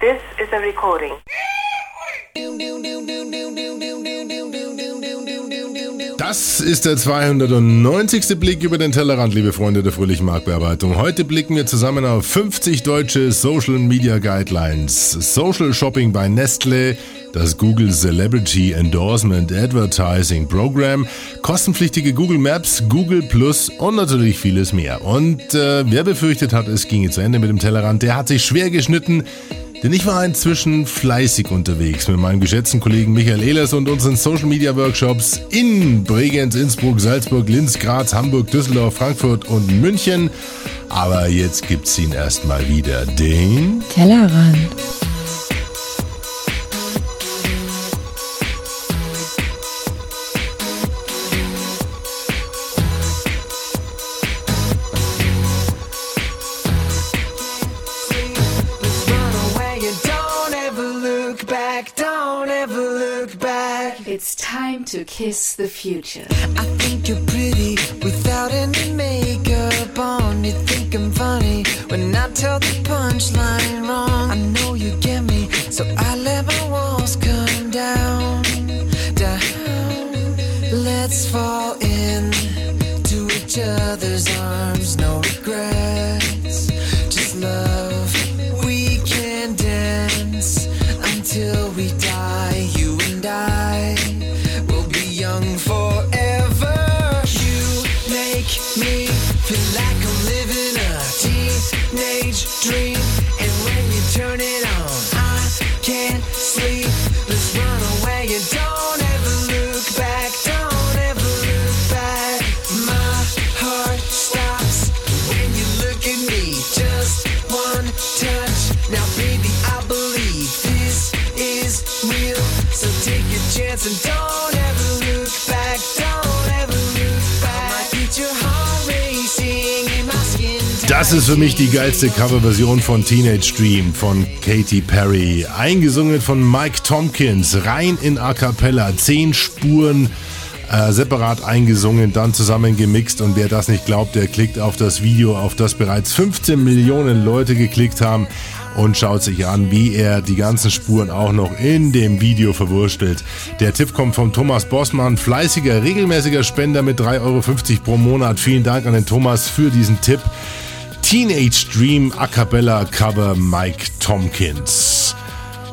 This is a recording. Das ist der 290. Blick über den Tellerrand, liebe Freunde der fröhlichen Marktbearbeitung. Heute blicken wir zusammen auf 50 deutsche Social Media Guidelines. Social Shopping bei Nestle, das Google Celebrity Endorsement Advertising Program, kostenpflichtige Google Maps, Google Plus und natürlich vieles mehr. Und äh, wer befürchtet hat, es ginge zu Ende mit dem Tellerrand, der hat sich schwer geschnitten. Denn ich war inzwischen fleißig unterwegs mit meinem geschätzten Kollegen Michael Ehlers und unseren Social Media Workshops in Bregenz, Innsbruck, Salzburg, Linz, Graz, Hamburg, Düsseldorf, Frankfurt und München. Aber jetzt gibt's ihn erstmal wieder, den Tellerrand. It's time to kiss the future. I think you're pretty without any makeup on. You think I'm funny when I tell the punchline wrong. I know you get me, so I let my walls come down. Down. Let's fall in to each other's arms. Das ist für mich die geilste Coverversion von Teenage Dream von Katy Perry. Eingesungen von Mike Tompkins, rein in A Cappella, zehn Spuren äh, separat eingesungen, dann zusammen gemixt. Und wer das nicht glaubt, der klickt auf das Video, auf das bereits 15 Millionen Leute geklickt haben und schaut sich an, wie er die ganzen Spuren auch noch in dem Video verwurstelt. Der Tipp kommt von Thomas Bossmann, fleißiger, regelmäßiger Spender mit 3,50 Euro pro Monat. Vielen Dank an den Thomas für diesen Tipp. Teenage Dream A Cappella Cover Mike Tompkins.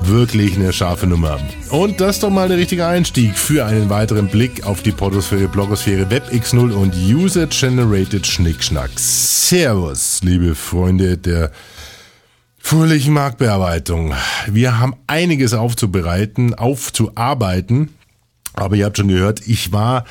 Wirklich eine scharfe Nummer. Und das ist doch mal der richtige Einstieg für einen weiteren Blick auf die Podosphäre, Blogosphäre, WebX0 und User-Generated Schnickschnack. Servus, liebe Freunde der fröhlichen Marktbearbeitung. Wir haben einiges aufzubereiten, aufzuarbeiten. Aber ihr habt schon gehört, ich war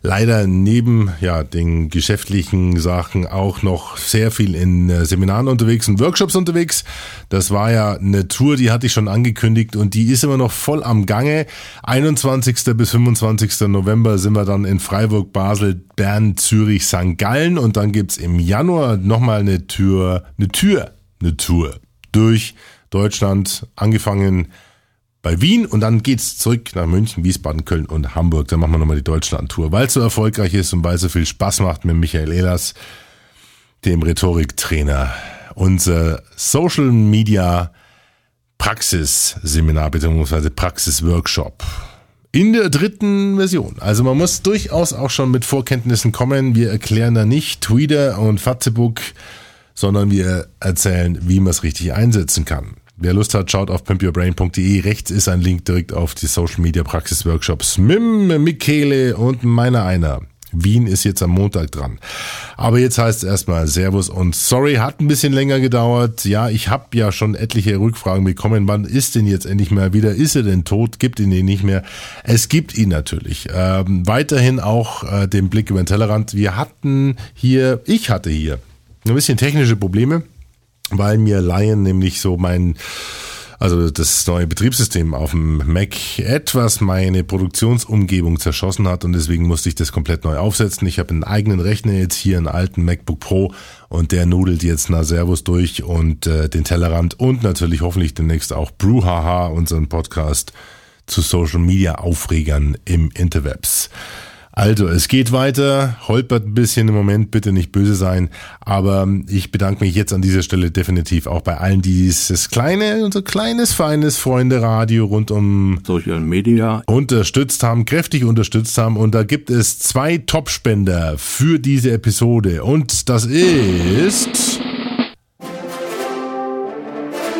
leider neben ja, den geschäftlichen Sachen auch noch sehr viel in äh, Seminaren unterwegs und Workshops unterwegs. Das war ja eine Tour, die hatte ich schon angekündigt und die ist immer noch voll am Gange. 21. bis 25. November sind wir dann in Freiburg, Basel, Bern, Zürich, St. Gallen und dann gibt's im Januar nochmal eine Tür, eine Tür, eine Tour durch Deutschland, angefangen bei Wien und dann geht's zurück nach München, Wiesbaden, Köln und Hamburg. Dann machen wir nochmal die Deutschland-Tour, weil es so erfolgreich ist und weil es so viel Spaß macht mit Michael Ehlers, dem Rhetoriktrainer. Unser Social Media Praxisseminar bzw. Praxisworkshop. In der dritten Version. Also man muss durchaus auch schon mit Vorkenntnissen kommen. Wir erklären da nicht Twitter und Fatzebook, sondern wir erzählen, wie man es richtig einsetzen kann. Wer Lust hat, schaut auf pimpyourbrain.de. Rechts ist ein Link direkt auf die Social Media Praxis Workshops. Mim, Michele und meiner einer. Wien ist jetzt am Montag dran. Aber jetzt heißt es erstmal Servus und sorry, hat ein bisschen länger gedauert. Ja, ich habe ja schon etliche Rückfragen bekommen. Wann ist denn jetzt endlich mal wieder? Ist er denn tot? Gibt ihn den nicht mehr? Es gibt ihn natürlich. Ähm, weiterhin auch äh, den Blick über den Tellerrand. Wir hatten hier, ich hatte hier ein bisschen technische Probleme weil mir Lion nämlich so mein, also das neue Betriebssystem auf dem Mac etwas meine Produktionsumgebung zerschossen hat und deswegen musste ich das komplett neu aufsetzen. Ich habe einen eigenen Rechner jetzt hier, einen alten MacBook Pro und der nudelt jetzt na Servus durch und äh, den Tellerrand und natürlich hoffentlich demnächst auch Bruhaha, unseren Podcast zu Social Media Aufregern im Interwebs. Also, es geht weiter, holpert ein bisschen im Moment, bitte nicht böse sein, aber ich bedanke mich jetzt an dieser Stelle definitiv auch bei allen, die dieses kleine, unser kleines, feines Freunde-Radio rund um Social Media unterstützt haben, kräftig unterstützt haben. Und da gibt es zwei Top-Spender für diese Episode. Und das ist...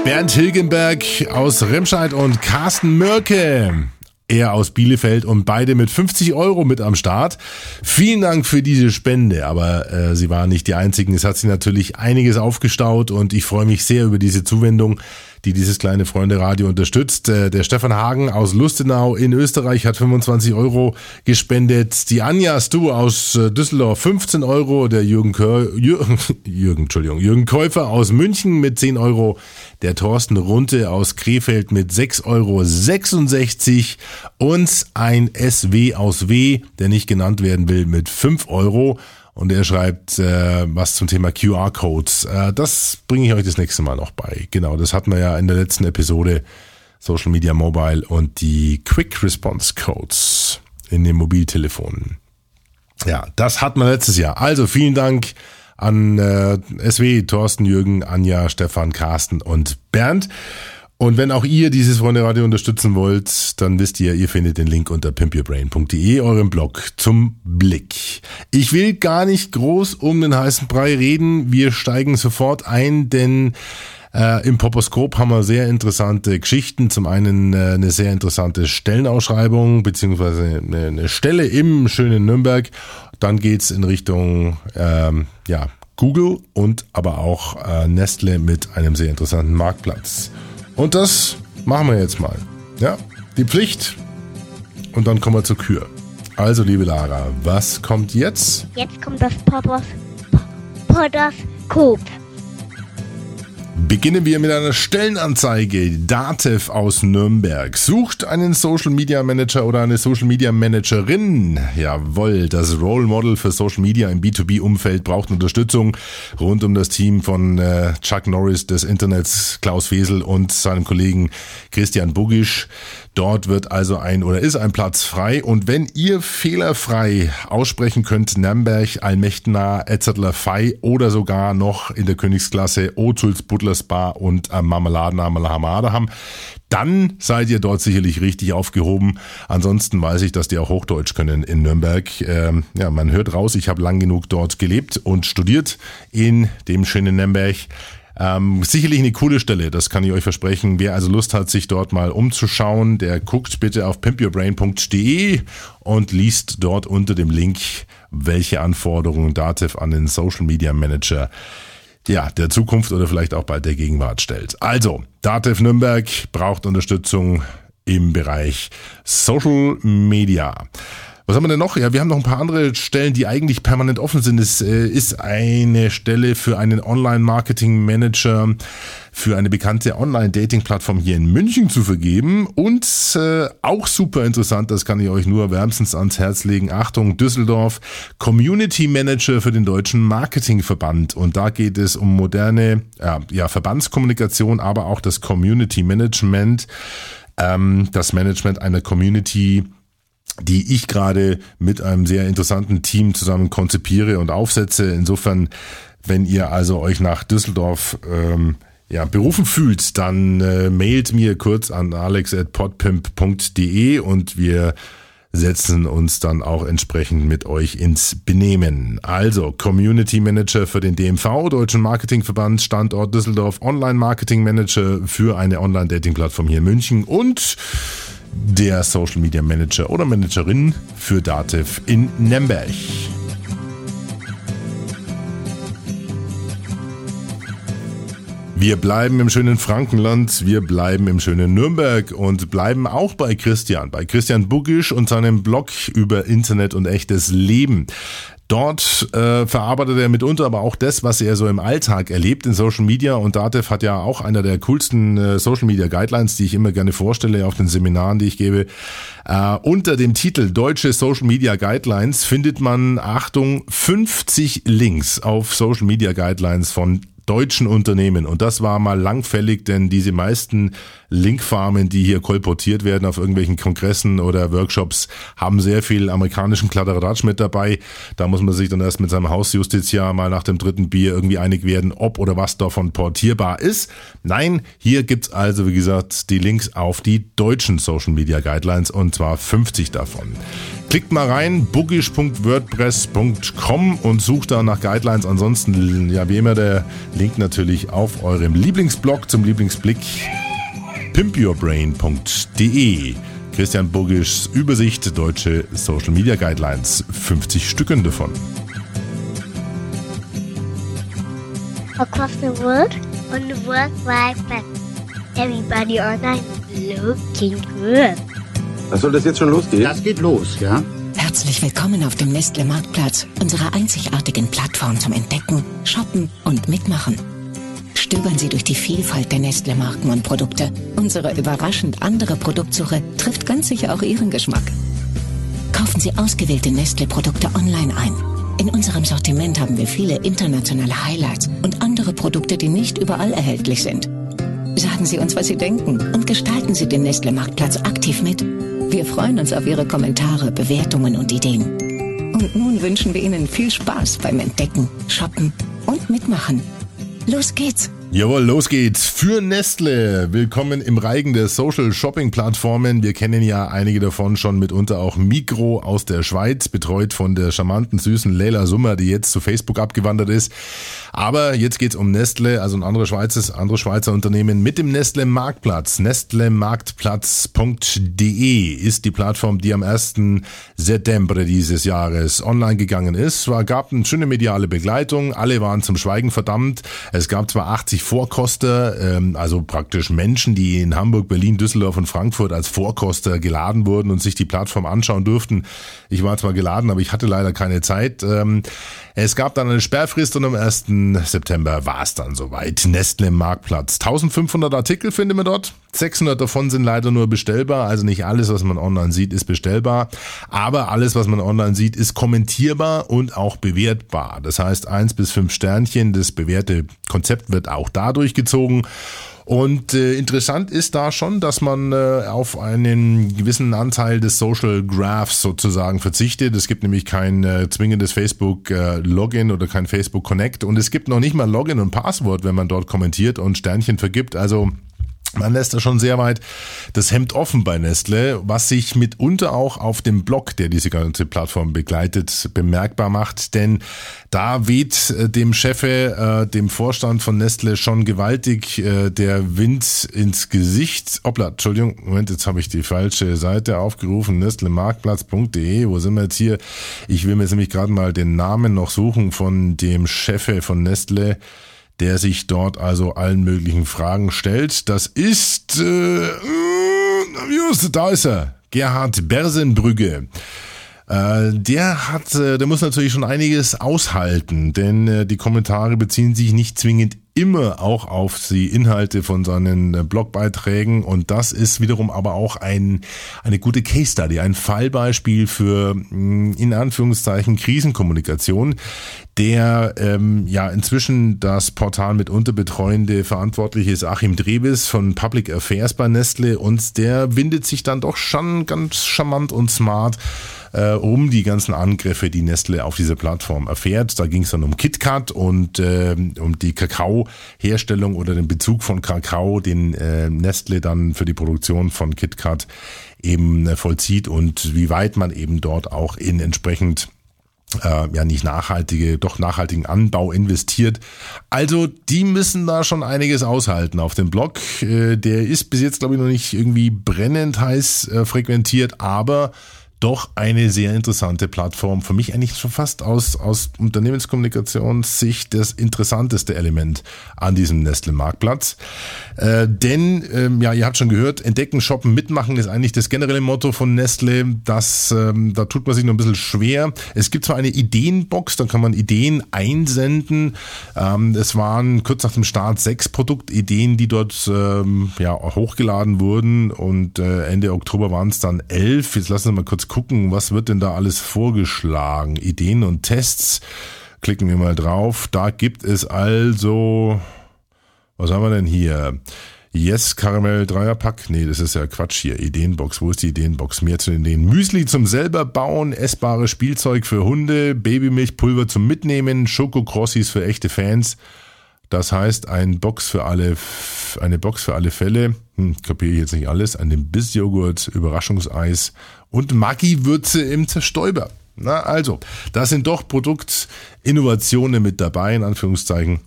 Bernd Hilgenberg aus Remscheid und Carsten Mörke er aus Bielefeld und beide mit 50 Euro mit am Start. Vielen Dank für diese Spende, aber äh, sie waren nicht die einzigen. Es hat sich natürlich einiges aufgestaut und ich freue mich sehr über diese Zuwendung die dieses kleine Freunde-Radio unterstützt. Äh, der Stefan Hagen aus Lustenau in Österreich hat 25 Euro gespendet. Die Anja Stu aus äh, Düsseldorf 15 Euro. Der Jürgen, Kör, Jürgen, Jürgen, Entschuldigung, Jürgen Käufer aus München mit 10 Euro. Der Thorsten Runte aus Krefeld mit 6,66 Euro und ein SW aus W, der nicht genannt werden will, mit 5 Euro. Und er schreibt äh, was zum Thema QR-Codes. Äh, das bringe ich euch das nächste Mal noch bei. Genau, das hatten wir ja in der letzten Episode Social Media Mobile und die Quick Response Codes in den Mobiltelefonen. Ja, das hatten wir letztes Jahr. Also vielen Dank an äh, SW, Thorsten, Jürgen, Anja, Stefan, Carsten und Bernd. Und wenn auch ihr dieses Freunde Radio unterstützen wollt, dann wisst ihr, ihr findet den Link unter pimpyourbrain.de, eurem Blog zum Blick. Ich will gar nicht groß um den heißen Brei reden. Wir steigen sofort ein, denn äh, Im Poposkop haben wir sehr interessante Geschichten. Zum einen äh, eine sehr interessante Stellenausschreibung, beziehungsweise eine, eine Stelle im schönen Nürnberg. Dann geht's in Richtung ähm, ja, Google und aber auch äh, Nestle mit einem sehr interessanten Marktplatz. Und das machen wir jetzt mal. Ja, die Pflicht. Und dann kommen wir zur Kür. Also, liebe Lara, was kommt jetzt? Jetzt kommt das Podoskop. Beginnen wir mit einer Stellenanzeige. Datev aus Nürnberg sucht einen Social Media Manager oder eine Social Media Managerin. Jawohl, das Role Model für Social Media im B2B-Umfeld braucht Unterstützung rund um das Team von äh, Chuck Norris des Internets, Klaus Fesel und seinem Kollegen Christian Bugisch. Dort wird also ein oder ist ein Platz frei. Und wenn ihr fehlerfrei aussprechen könnt, Nürnberg, Almechtena, Etzettler Fei oder sogar noch in der Königsklasse Otuls, Butlers Bar und äh, Marmeladen Hamada haben, dann seid ihr dort sicherlich richtig aufgehoben. Ansonsten weiß ich, dass die auch Hochdeutsch können in Nürnberg. Ähm, ja, man hört raus, ich habe lang genug dort gelebt und studiert in dem schönen Nürnberg. Ähm, sicherlich eine coole Stelle, das kann ich euch versprechen. Wer also Lust hat, sich dort mal umzuschauen, der guckt bitte auf pimpyourbrain.de und liest dort unter dem Link, welche Anforderungen Dativ an den Social Media Manager ja, der Zukunft oder vielleicht auch bald der Gegenwart stellt. Also, Dativ Nürnberg braucht Unterstützung im Bereich Social Media. Was haben wir denn noch? Ja, wir haben noch ein paar andere Stellen, die eigentlich permanent offen sind. Es äh, ist eine Stelle für einen Online-Marketing-Manager für eine bekannte Online-Dating-Plattform hier in München zu vergeben. Und äh, auch super interessant, das kann ich euch nur wärmstens ans Herz legen. Achtung, Düsseldorf, Community Manager für den Deutschen Marketingverband. Und da geht es um moderne ja, ja, Verbandskommunikation, aber auch das Community Management, ähm, das Management einer Community die ich gerade mit einem sehr interessanten Team zusammen konzipiere und aufsetze. Insofern, wenn ihr also euch nach Düsseldorf ähm, ja, berufen fühlt, dann äh, mailt mir kurz an alex.podpimp.de und wir setzen uns dann auch entsprechend mit euch ins Benehmen. Also Community Manager für den DMV, Deutschen Marketingverband, Standort Düsseldorf, Online Marketing Manager für eine Online-Dating-Plattform hier in München und der Social Media Manager oder Managerin für Dativ in Nürnberg. Wir bleiben im schönen Frankenland, wir bleiben im schönen Nürnberg und bleiben auch bei Christian, bei Christian Bugisch und seinem Blog über Internet und echtes Leben. Dort äh, verarbeitet er mitunter aber auch das, was er so im Alltag erlebt in Social Media. Und Datev hat ja auch einer der coolsten äh, Social Media Guidelines, die ich immer gerne vorstelle auf den Seminaren, die ich gebe. Äh, unter dem Titel Deutsche Social Media Guidelines findet man, Achtung, 50 Links auf Social Media Guidelines von deutschen Unternehmen. Und das war mal langfällig, denn diese meisten Linkfarmen, die hier kolportiert werden auf irgendwelchen Kongressen oder Workshops, haben sehr viel amerikanischen Kladderadatsch mit dabei. Da muss man sich dann erst mit seinem Hausjustiziar mal nach dem dritten Bier irgendwie einig werden, ob oder was davon portierbar ist. Nein, hier gibt's also, wie gesagt, die Links auf die deutschen Social Media Guidelines und zwar 50 davon. Klickt mal rein, boogish.wordpress.com und sucht da nach Guidelines. Ansonsten, ja, wie immer, der Link natürlich auf eurem Lieblingsblog zum Lieblingsblick pimpyourbrain.de. Christian Burgischs Übersicht Deutsche Social Media Guidelines. 50 Stücken davon. Across the world on the World Wide Web. Everybody online looking good. Was soll das jetzt schon losgehen? Das geht los, ja? Herzlich willkommen auf dem Nestle Marktplatz, unserer einzigartigen Plattform zum Entdecken, Shoppen und Mitmachen. Stöbern Sie durch die Vielfalt der Nestle-Marken und Produkte. Unsere überraschend andere Produktsuche trifft ganz sicher auch Ihren Geschmack. Kaufen Sie ausgewählte Nestle-Produkte online ein. In unserem Sortiment haben wir viele internationale Highlights und andere Produkte, die nicht überall erhältlich sind. Sagen Sie uns, was Sie denken und gestalten Sie den Nestle-Marktplatz aktiv mit. Wir freuen uns auf Ihre Kommentare, Bewertungen und Ideen. Und nun wünschen wir Ihnen viel Spaß beim Entdecken, Shoppen und Mitmachen. Los geht's! Jawohl, los geht's. Für Nestle. Willkommen im Reigen der Social Shopping Plattformen. Wir kennen ja einige davon schon mitunter auch Mikro aus der Schweiz, betreut von der charmanten, süßen Leila Summer, die jetzt zu Facebook abgewandert ist. Aber jetzt geht's um Nestle, also ein anderes Schweizer, andere Schweizer Unternehmen mit dem Nestle Marktplatz. Nestlemarktplatz.de ist die Plattform, die am 1. September dieses Jahres online gegangen ist. Es gab eine schöne mediale Begleitung. Alle waren zum Schweigen verdammt. Es gab zwar 80 Vorkoster, ähm, also praktisch Menschen, die in Hamburg, Berlin, Düsseldorf und Frankfurt als Vorkoster geladen wurden und sich die Plattform anschauen durften. Ich war zwar geladen, aber ich hatte leider keine Zeit. Ähm, es gab dann eine Sperrfrist und am 1. September war es dann soweit. Nestle Marktplatz. 1500 Artikel finden wir dort. 600 davon sind leider nur bestellbar. Also nicht alles, was man online sieht, ist bestellbar. Aber alles, was man online sieht, ist kommentierbar und auch bewertbar. Das heißt, eins bis fünf Sternchen. Das bewährte Konzept wird auch da durchgezogen. Und äh, interessant ist da schon, dass man äh, auf einen gewissen Anteil des Social Graphs sozusagen verzichtet. Es gibt nämlich kein äh, zwingendes Facebook äh, Login oder kein Facebook Connect und es gibt noch nicht mal Login und Passwort, wenn man dort kommentiert und Sternchen vergibt. Also man lässt da schon sehr weit das Hemd offen bei Nestle, was sich mitunter auch auf dem Blog, der diese ganze Plattform begleitet, bemerkbar macht. Denn da weht äh, dem Chefe, äh, dem Vorstand von Nestle schon gewaltig äh, der Wind ins Gesicht. Hoppla, Entschuldigung, Moment, jetzt habe ich die falsche Seite aufgerufen. Nestlemarktplatz.de, wo sind wir jetzt hier? Ich will mir jetzt nämlich gerade mal den Namen noch suchen von dem Chefe von Nestle der sich dort also allen möglichen Fragen stellt. Das ist, äh, da ist er, Gerhard Bersenbrügge. Äh, der hat, äh, der muss natürlich schon einiges aushalten, denn äh, die Kommentare beziehen sich nicht zwingend immer auch auf die Inhalte von seinen äh, Blogbeiträgen. Und das ist wiederum aber auch ein, eine gute Case Study, ein Fallbeispiel für mm, in Anführungszeichen Krisenkommunikation, der ähm, ja inzwischen das Portal mitunter betreuende Verantwortliche ist Achim Drebis von Public Affairs bei Nestle. Und der windet sich dann doch schon ganz charmant und smart äh, um die ganzen Angriffe, die Nestle auf dieser Plattform erfährt. Da ging es dann um KitKat und äh, um die Kakaoherstellung oder den Bezug von Kakao, den äh, Nestle dann für die Produktion von KitKat eben äh, vollzieht und wie weit man eben dort auch in entsprechend äh, ja nicht nachhaltige, doch nachhaltigen Anbau investiert. Also die müssen da schon einiges aushalten auf dem Blog. Äh, der ist bis jetzt glaube ich noch nicht irgendwie brennend heiß äh, frequentiert, aber doch eine sehr interessante Plattform. Für mich eigentlich schon fast aus, aus Unternehmenskommunikationssicht das interessanteste Element an diesem Nestle-Marktplatz. Äh, denn, ähm, ja, ihr habt schon gehört, entdecken, shoppen, mitmachen ist eigentlich das generelle Motto von Nestle. Das, ähm, da tut man sich noch ein bisschen schwer. Es gibt zwar eine Ideenbox, da kann man Ideen einsenden. Ähm, es waren kurz nach dem Start sechs Produktideen, die dort ähm, ja, hochgeladen wurden und äh, Ende Oktober waren es dann elf. Jetzt lassen wir mal kurz gucken, was wird denn da alles vorgeschlagen? Ideen und Tests Klicken wir mal drauf. Da gibt es also, was haben wir denn hier? Yes, Karamell Dreierpack. Nee, das ist ja Quatsch hier. Ideenbox. Wo ist die Ideenbox? Mehr zu den Ideen. Müsli zum selber bauen, essbares Spielzeug für Hunde, Babymilchpulver zum Mitnehmen, Schokokrossis für echte Fans. Das heißt, ein Box für alle, eine Box für alle Fälle. Hm, kapiere ich jetzt nicht alles. Ein Bissjoghurt, Überraschungseis und Maggi-Würze im Zerstäuber. Na, also, da sind doch Produktinnovationen mit dabei, in Anführungszeichen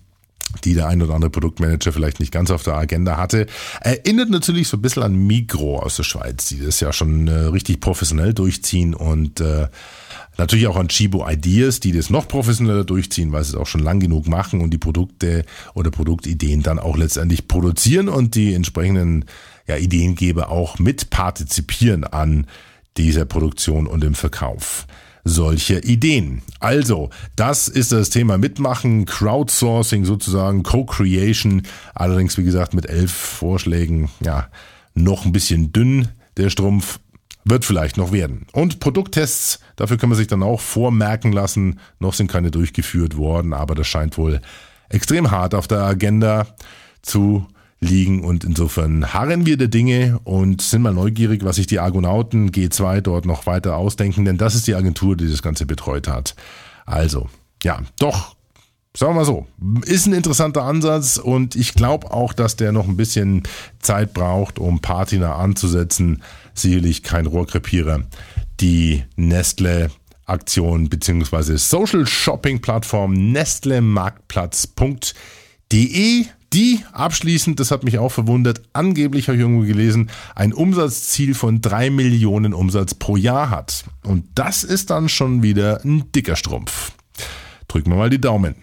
die der ein oder andere Produktmanager vielleicht nicht ganz auf der Agenda hatte. Erinnert natürlich so ein bisschen an Migro aus der Schweiz, die das ja schon äh, richtig professionell durchziehen und äh, natürlich auch an Chibo Ideas, die das noch professioneller durchziehen, weil sie es auch schon lang genug machen und die Produkte oder Produktideen dann auch letztendlich produzieren und die entsprechenden ja, Ideengeber auch mit partizipieren an dieser Produktion und im Verkauf solche Ideen. Also, das ist das Thema Mitmachen, Crowdsourcing sozusagen, Co-Creation, allerdings wie gesagt mit elf Vorschlägen, ja, noch ein bisschen dünn, der Strumpf, wird vielleicht noch werden. Und Produkttests, dafür kann man sich dann auch vormerken lassen, noch sind keine durchgeführt worden, aber das scheint wohl extrem hart auf der Agenda zu liegen und insofern harren wir der Dinge und sind mal neugierig, was sich die Argonauten G2 dort noch weiter ausdenken, denn das ist die Agentur, die das Ganze betreut hat. Also, ja, doch, sagen wir mal so, ist ein interessanter Ansatz und ich glaube auch, dass der noch ein bisschen Zeit braucht, um Patina anzusetzen. Sicherlich kein Rohrkrepierer. Die Nestle Aktion beziehungsweise Social Shopping Plattform nestlemarktplatz.de die abschließend, das hat mich auch verwundert, angeblich habe ich irgendwo gelesen, ein Umsatzziel von drei Millionen Umsatz pro Jahr hat. Und das ist dann schon wieder ein dicker Strumpf. Drücken wir mal die Daumen.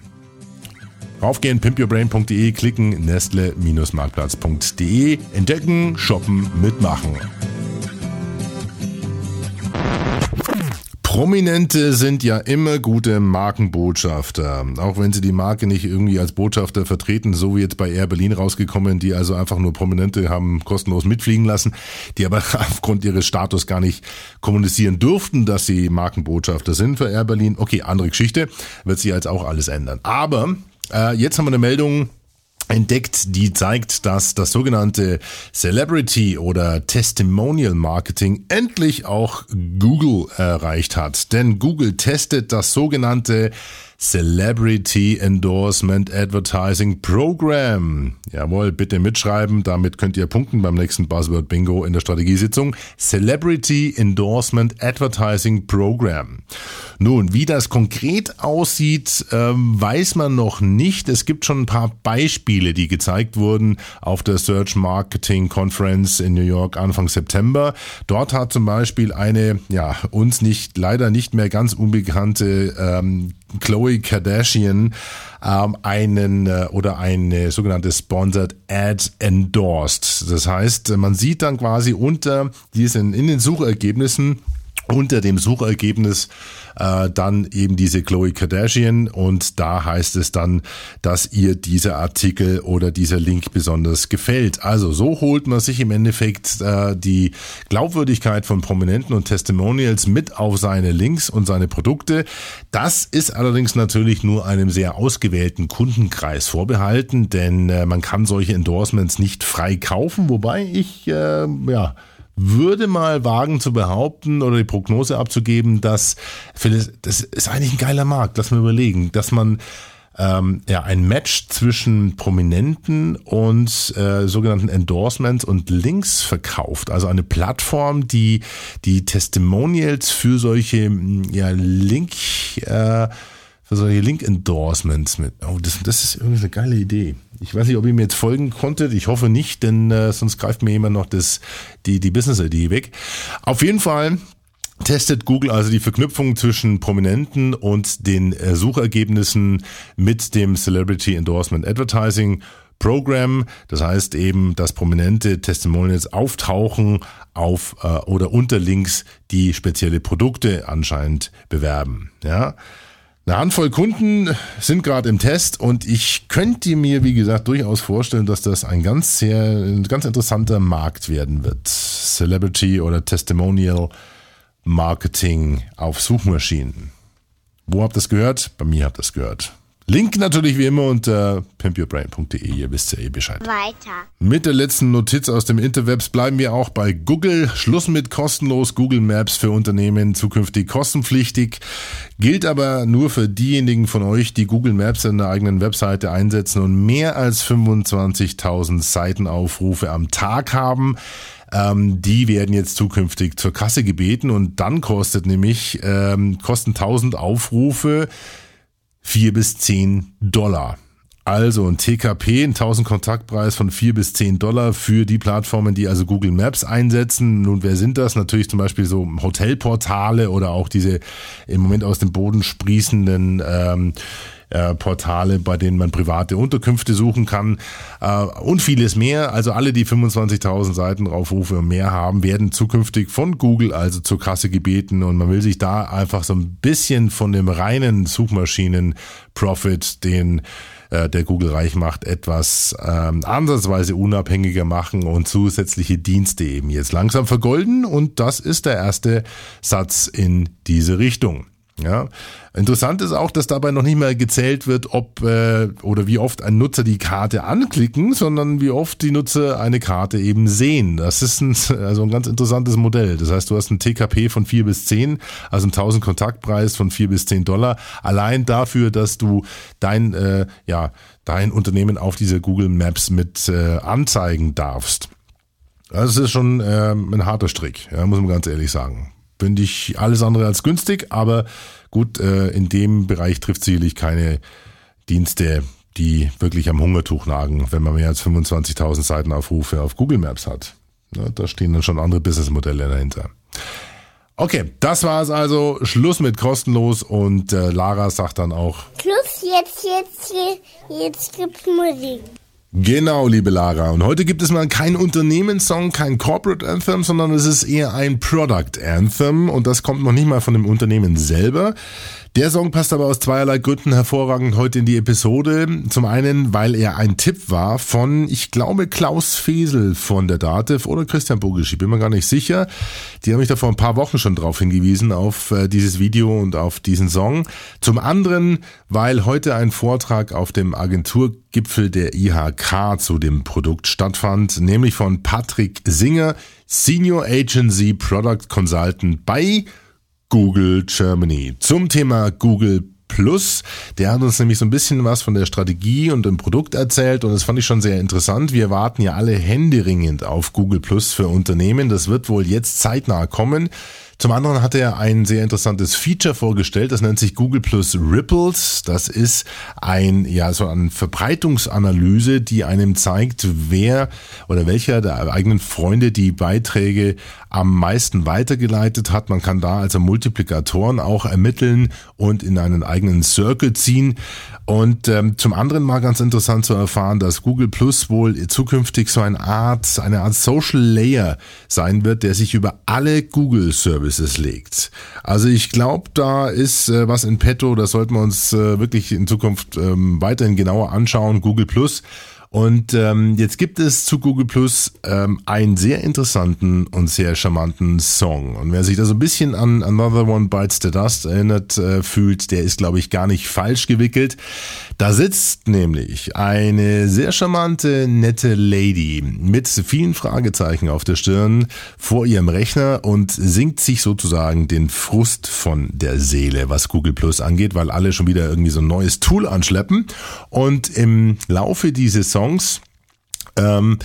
Raufgehen, pimpyourbrain.de, klicken, nestle-marktplatz.de, entdecken, shoppen, mitmachen. Prominente sind ja immer gute Markenbotschafter, auch wenn sie die Marke nicht irgendwie als Botschafter vertreten, so wie jetzt bei Air Berlin rausgekommen, die also einfach nur Prominente haben kostenlos mitfliegen lassen, die aber aufgrund ihres Status gar nicht kommunizieren durften, dass sie Markenbotschafter sind für Air Berlin. Okay, andere Geschichte, wird sich jetzt auch alles ändern. Aber äh, jetzt haben wir eine Meldung, entdeckt, die zeigt, dass das sogenannte Celebrity oder Testimonial Marketing endlich auch Google erreicht hat. Denn Google testet das sogenannte Celebrity Endorsement Advertising Program. Jawohl, bitte mitschreiben, damit könnt ihr punkten beim nächsten Buzzword Bingo in der Strategiesitzung. Celebrity Endorsement Advertising Program. Nun, wie das konkret aussieht, ähm, weiß man noch nicht. Es gibt schon ein paar Beispiele, die gezeigt wurden auf der Search Marketing Conference in New York Anfang September. Dort hat zum Beispiel eine, ja, uns nicht, leider nicht mehr ganz unbekannte ähm, Chloe Kardashian ähm, einen äh, oder eine sogenannte Sponsored Ad endorsed. Das heißt, man sieht dann quasi unter diesen in den Suchergebnissen unter dem Suchergebnis äh, dann eben diese Chloe Kardashian und da heißt es dann, dass ihr dieser Artikel oder dieser Link besonders gefällt. Also so holt man sich im Endeffekt äh, die Glaubwürdigkeit von Prominenten und Testimonials mit auf seine Links und seine Produkte. Das ist allerdings natürlich nur einem sehr ausgewählten Kundenkreis vorbehalten, denn äh, man kann solche Endorsements nicht frei kaufen, wobei ich äh, ja würde mal wagen zu behaupten oder die Prognose abzugeben, dass das ist eigentlich ein geiler Markt. Lass mal überlegen, dass man ähm, ja ein Match zwischen Prominenten und äh, sogenannten Endorsements und Links verkauft. Also eine Plattform, die die Testimonials für solche ja Link äh, für solche Link-Endorsements mit. Oh, das, das ist irgendwie eine geile Idee. Ich weiß nicht, ob ihr mir jetzt folgen konntet. Ich hoffe nicht, denn äh, sonst greift mir jemand noch das, die, die Business-Idee weg. Auf jeden Fall testet Google also die Verknüpfung zwischen Prominenten und den äh, Suchergebnissen mit dem Celebrity Endorsement Advertising Program. Das heißt eben, dass prominente Testimonials auftauchen auf äh, oder unter Links, die spezielle Produkte anscheinend bewerben. Ja. Eine Handvoll Kunden sind gerade im Test und ich könnte mir, wie gesagt, durchaus vorstellen, dass das ein ganz sehr, ein ganz interessanter Markt werden wird. Celebrity oder Testimonial Marketing auf Suchmaschinen. Wo habt ihr das gehört? Bei mir habt ihr das gehört. Link natürlich wie immer unter pimpyourbrain.de, ihr wisst ja eh Bescheid. Weiter. Mit der letzten Notiz aus dem Interwebs bleiben wir auch bei Google. Schluss mit kostenlos Google Maps für Unternehmen, zukünftig kostenpflichtig. Gilt aber nur für diejenigen von euch, die Google Maps in der eigenen Webseite einsetzen und mehr als 25.000 Seitenaufrufe am Tag haben. Ähm, die werden jetzt zukünftig zur Kasse gebeten und dann kostet nämlich, ähm, kosten 1000 Aufrufe 4 bis 10 Dollar. Also ein TKP, ein 1000 Kontaktpreis von 4 bis 10 Dollar für die Plattformen, die also Google Maps einsetzen. Nun, wer sind das? Natürlich zum Beispiel so Hotelportale oder auch diese im Moment aus dem Boden sprießenden ähm, äh, Portale, bei denen man private Unterkünfte suchen kann äh, und vieles mehr. Also alle, die 25.000 Seitenaufrufe und mehr haben, werden zukünftig von Google also zur Kasse gebeten und man will sich da einfach so ein bisschen von dem reinen Suchmaschinen-Profit, den äh, der Google reich macht, etwas ähm, ansatzweise unabhängiger machen und zusätzliche Dienste eben jetzt langsam vergolden. Und das ist der erste Satz in diese Richtung. Ja, interessant ist auch, dass dabei noch nicht mehr gezählt wird, ob äh, oder wie oft ein Nutzer die Karte anklicken, sondern wie oft die Nutzer eine Karte eben sehen. Das ist ein, also ein ganz interessantes Modell. Das heißt, du hast ein TKP von vier bis zehn, also einen 1000 Kontaktpreis von vier bis zehn Dollar, allein dafür, dass du dein äh, ja dein Unternehmen auf diese Google Maps mit äh, anzeigen darfst. Das ist schon äh, ein harter Strick, ja, muss man ganz ehrlich sagen. Finde ich alles andere als günstig, aber gut, äh, in dem Bereich trifft sicherlich keine Dienste, die wirklich am Hungertuch nagen, wenn man mehr als 25.000 Seitenaufrufe auf Google Maps hat. Ja, da stehen dann schon andere Businessmodelle dahinter. Okay, das war es also. Schluss mit kostenlos und äh, Lara sagt dann auch. Schluss, jetzt, jetzt, jetzt, jetzt gibt's Musik. Genau, liebe Lara. Und heute gibt es mal kein Unternehmenssong, kein Corporate Anthem, sondern es ist eher ein Product Anthem und das kommt noch nicht mal von dem Unternehmen selber. Der Song passt aber aus zweierlei Gründen hervorragend heute in die Episode. Zum einen, weil er ein Tipp war von, ich glaube, Klaus Fesel von der Dativ oder Christian Bogisch, ich bin mir gar nicht sicher. Die haben mich da vor ein paar Wochen schon drauf hingewiesen, auf äh, dieses Video und auf diesen Song. Zum anderen, weil heute ein Vortrag auf dem Agenturgipfel der IHK zu dem Produkt stattfand, nämlich von Patrick Singer, Senior Agency Product Consultant bei Google Germany. Zum Thema Google Plus. Der hat uns nämlich so ein bisschen was von der Strategie und dem Produkt erzählt und das fand ich schon sehr interessant. Wir warten ja alle händeringend auf Google Plus für Unternehmen. Das wird wohl jetzt zeitnah kommen. Zum anderen hat er ein sehr interessantes Feature vorgestellt, das nennt sich Google Plus Ripples. Das ist ein, ja, so eine Verbreitungsanalyse, die einem zeigt, wer oder welcher der eigenen Freunde die Beiträge am meisten weitergeleitet hat. Man kann da also Multiplikatoren auch ermitteln und in einen eigenen Circle ziehen. Und ähm, zum anderen mal ganz interessant zu erfahren, dass Google Plus wohl zukünftig so eine Art, eine Art Social Layer sein wird, der sich über alle Google Services legt. Also ich glaube, da ist äh, was in petto, das sollten wir uns äh, wirklich in Zukunft ähm, weiterhin genauer anschauen. Google Plus und ähm, jetzt gibt es zu Google Plus ähm, einen sehr interessanten und sehr charmanten Song. Und wer sich da so ein bisschen an Another One Bites the Dust erinnert äh, fühlt, der ist, glaube ich, gar nicht falsch gewickelt. Da sitzt nämlich eine sehr charmante, nette Lady mit vielen Fragezeichen auf der Stirn vor ihrem Rechner und singt sich sozusagen den Frust von der Seele, was Google Plus angeht, weil alle schon wieder irgendwie so ein neues Tool anschleppen. Und im Laufe dieses Songs ähm,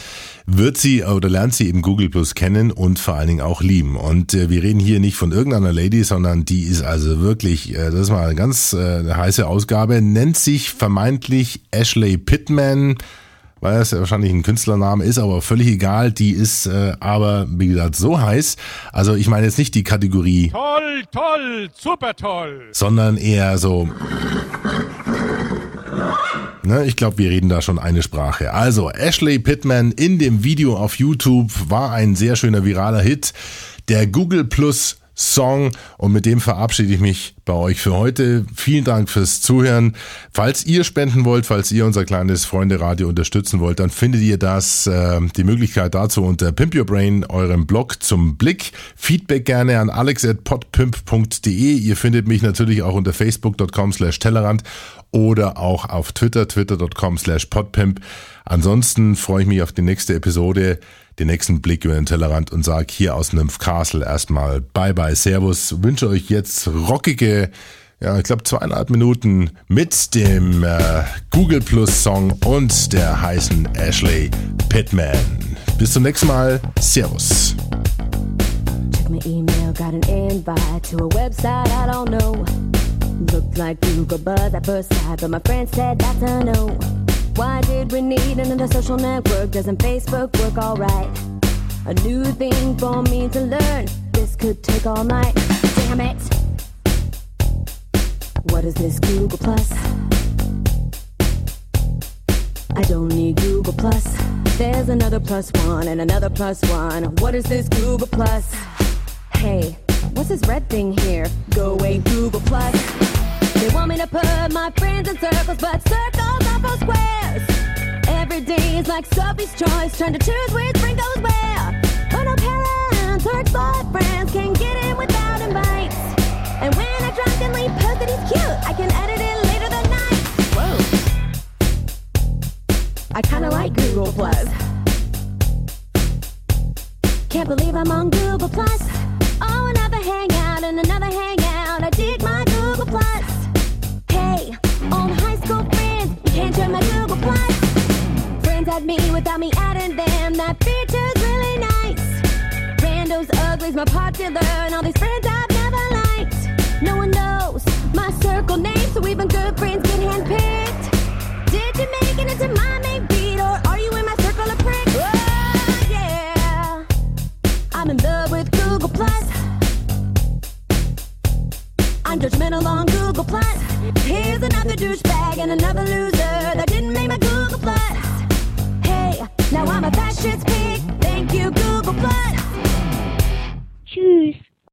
wird sie oder lernt sie eben Google Plus kennen und vor allen Dingen auch lieben. Und äh, wir reden hier nicht von irgendeiner Lady, sondern die ist also wirklich, äh, das ist mal eine ganz äh, heiße Ausgabe, nennt sich vermeintlich Ashley Pittman weil es ja wahrscheinlich ein Künstlername ist, aber völlig egal. Die ist äh, aber, wie gesagt, so heiß. Also ich meine jetzt nicht die Kategorie Toll, toll, super toll. sondern eher so. Ne, ich glaube, wir reden da schon eine Sprache. Also, Ashley Pittman in dem Video auf YouTube war ein sehr schöner viraler Hit. Der Google Plus Song und mit dem verabschiede ich mich bei euch für heute. Vielen Dank fürs Zuhören. Falls ihr spenden wollt, falls ihr unser kleines Freunde-Radio unterstützen wollt, dann findet ihr das, äh, die Möglichkeit dazu unter Pimp Your Brain, eurem Blog zum Blick. Feedback gerne an alex.podpimp.de. Ihr findet mich natürlich auch unter facebook.com slash Tellerrand oder auch auf Twitter, twitter.com slash podpimp. Ansonsten freue ich mich auf die nächste Episode den nächsten Blick über den Tellerrand und sage hier aus Nymph Castle erstmal Bye bye, Servus, wünsche euch jetzt rockige, ja, ich glaube zweieinhalb Minuten mit dem äh, Google Plus Song und der heißen Ashley Pittman. Bis zum nächsten Mal, Servus. Check my email, got an invite to a website I don't know. Looked like Google Buzz at first sight, but my friend said that's a no. Why did we need another social network? Doesn't Facebook work alright? A new thing for me to learn. This could take all night. Damn it! What is this Google Plus? I don't need Google Plus. There's another plus one and another plus one. What is this Google Plus? Hey, what's this red thing here? Go away, Google Plus. They want me to put my friends in circles, but circles are squares. Every day is like Sophie's choice, trying to choose which friend goes where. But no parents or ex-boyfriends can get in without invites. And when I drunkenly post that he's cute, I can edit it later that night. Whoa. I kinda like Google Plus. Can't believe I'm on Google Plus. Me without me adding them. That feature's really nice. Randos, uglies, my popular, and all these friends I've never liked. No one knows my circle name, so even good friends get handpicked. Did you make it into my main feed, or are you in my circle of pricks? Oh, yeah. I'm in love with Google Plus. I'm judgmental on Google Plus. Here's another douchebag and another loser